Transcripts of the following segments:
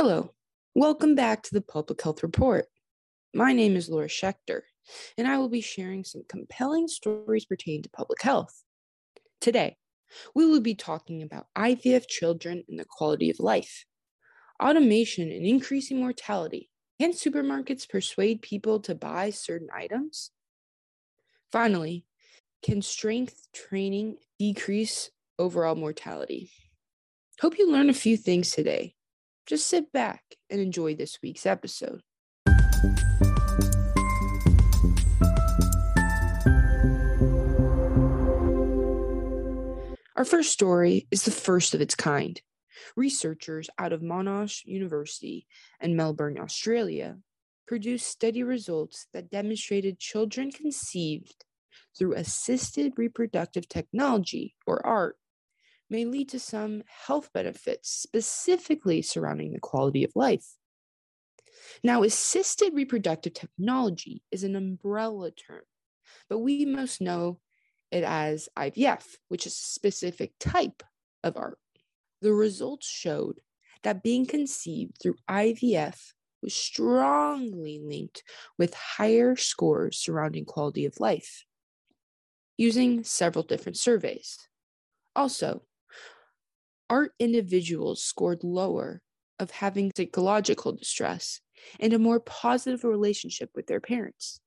Hello, welcome back to the Public Health Report. My name is Laura Sheckter, and I will be sharing some compelling stories pertaining to public health. Today, we will be talking about IVF children and the quality of life, automation and increasing mortality. Can supermarkets persuade people to buy certain items? Finally, can strength training decrease overall mortality? Hope you learn a few things today just sit back and enjoy this week's episode. Our first story is the first of its kind. Researchers out of Monash University and Melbourne, Australia, produced study results that demonstrated children conceived through assisted reproductive technology, or ART, may lead to some health benefits, specifically surrounding the quality of life. Now, assisted reproductive technology is an umbrella term, but we most know it as IVF, which is a specific type of ART. The results showed that being conceived through IVF was strongly linked with higher scores surrounding quality of life using several different surveys. Also, art individuals scored lower of having psychological distress and a more positive relationship with their parents.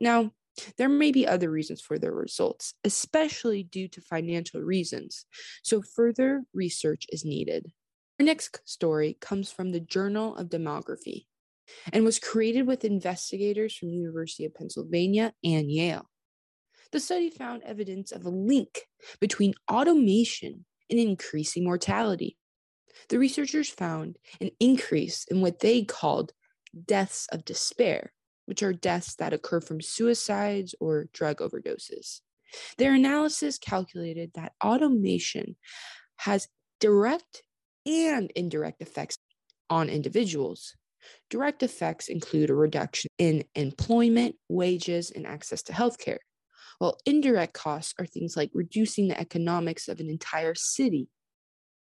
Now, there may be other reasons for their results, especially due to financial reasons, so further research is needed. Our next story comes from the Journal of Demography and was created with investigators from the University of Pennsylvania and Yale. The study found evidence of a link between automation and increasing mortality. The researchers found an increase in what they called deaths of despair, which are deaths that occur from suicides or drug overdoses. Their analysis calculated that automation has direct and indirect effects on individuals. Direct effects include a reduction in employment, wages, and access to healthcare while indirect costs are things like reducing the economics of an entire city.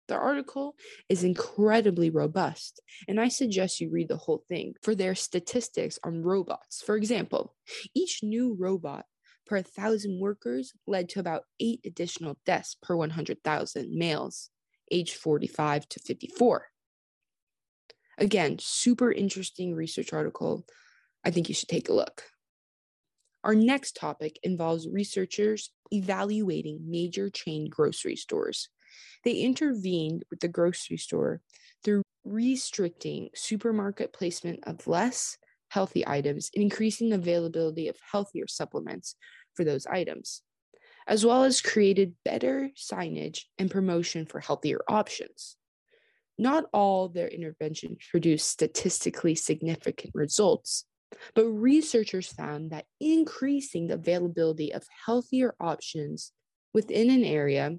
The article is incredibly robust, and I suggest you read the whole thing for their statistics on robots. For example, each new robot per 1,000 workers led to about eight additional deaths per 100,000 males aged 45 to 54. Again, super interesting research article. I think you should take a look. Our next topic involves researchers evaluating major chain grocery stores. They intervened with the grocery store through restricting supermarket placement of less healthy items and increasing the availability of healthier supplements for those items, as well as created better signage and promotion for healthier options. Not all their interventions produced statistically significant results, but researchers found that increasing the availability of healthier options within an area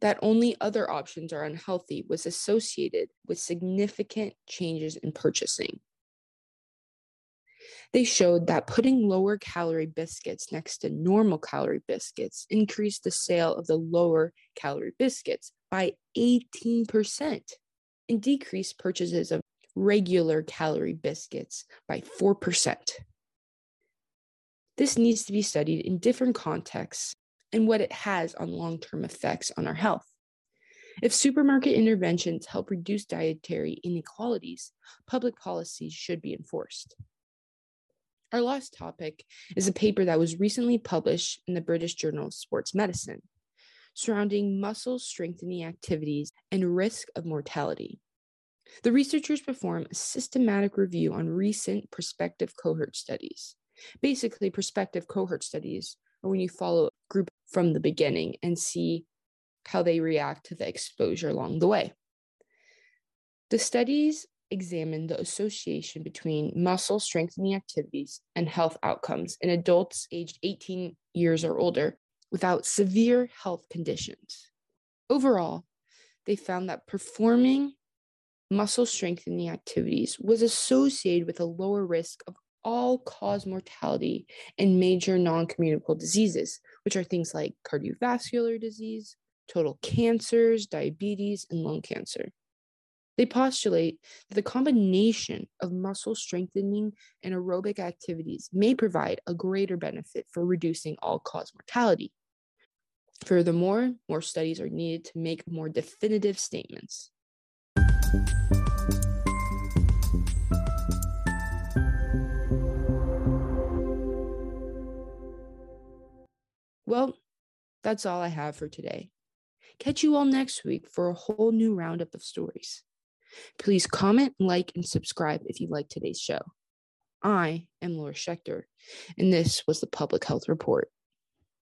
that only other options are unhealthy was associated with significant changes in purchasing. They showed that putting lower calorie biscuits next to normal calorie biscuits increased the sale of the lower calorie biscuits by 18% and decreased purchases of regular calorie biscuits by 4%. This needs to be studied in different contexts and what it has on long term effects on our health. If supermarket interventions help reduce dietary inequalities, public policies should be enforced. Our last topic is a paper that was recently published in the British Journal of Sports Medicine surrounding muscle strengthening activities and risk of mortality. The researchers perform a systematic review on recent prospective cohort studies. Basically, prospective cohort studies are when you follow a group from the beginning and see how they react to the exposure along the way. The studies examine the association between muscle strengthening activities and health outcomes in adults aged 18 years or older without severe health conditions. Overall, they found that performing muscle strengthening activities was associated with a lower risk of all cause mortality and major non communicable diseases, which are things like cardiovascular disease, total cancers, diabetes, and lung cancer. They postulate that the combination of muscle strengthening and aerobic activities may provide a greater benefit for reducing all cause mortality. Furthermore, more studies are needed to make more definitive statements. Well, that's all I have for today. Catch you all next week for a whole new roundup of stories. Please comment, like, and subscribe if you like today's show. I am Laura Sheckter, and this was the Public Health Report.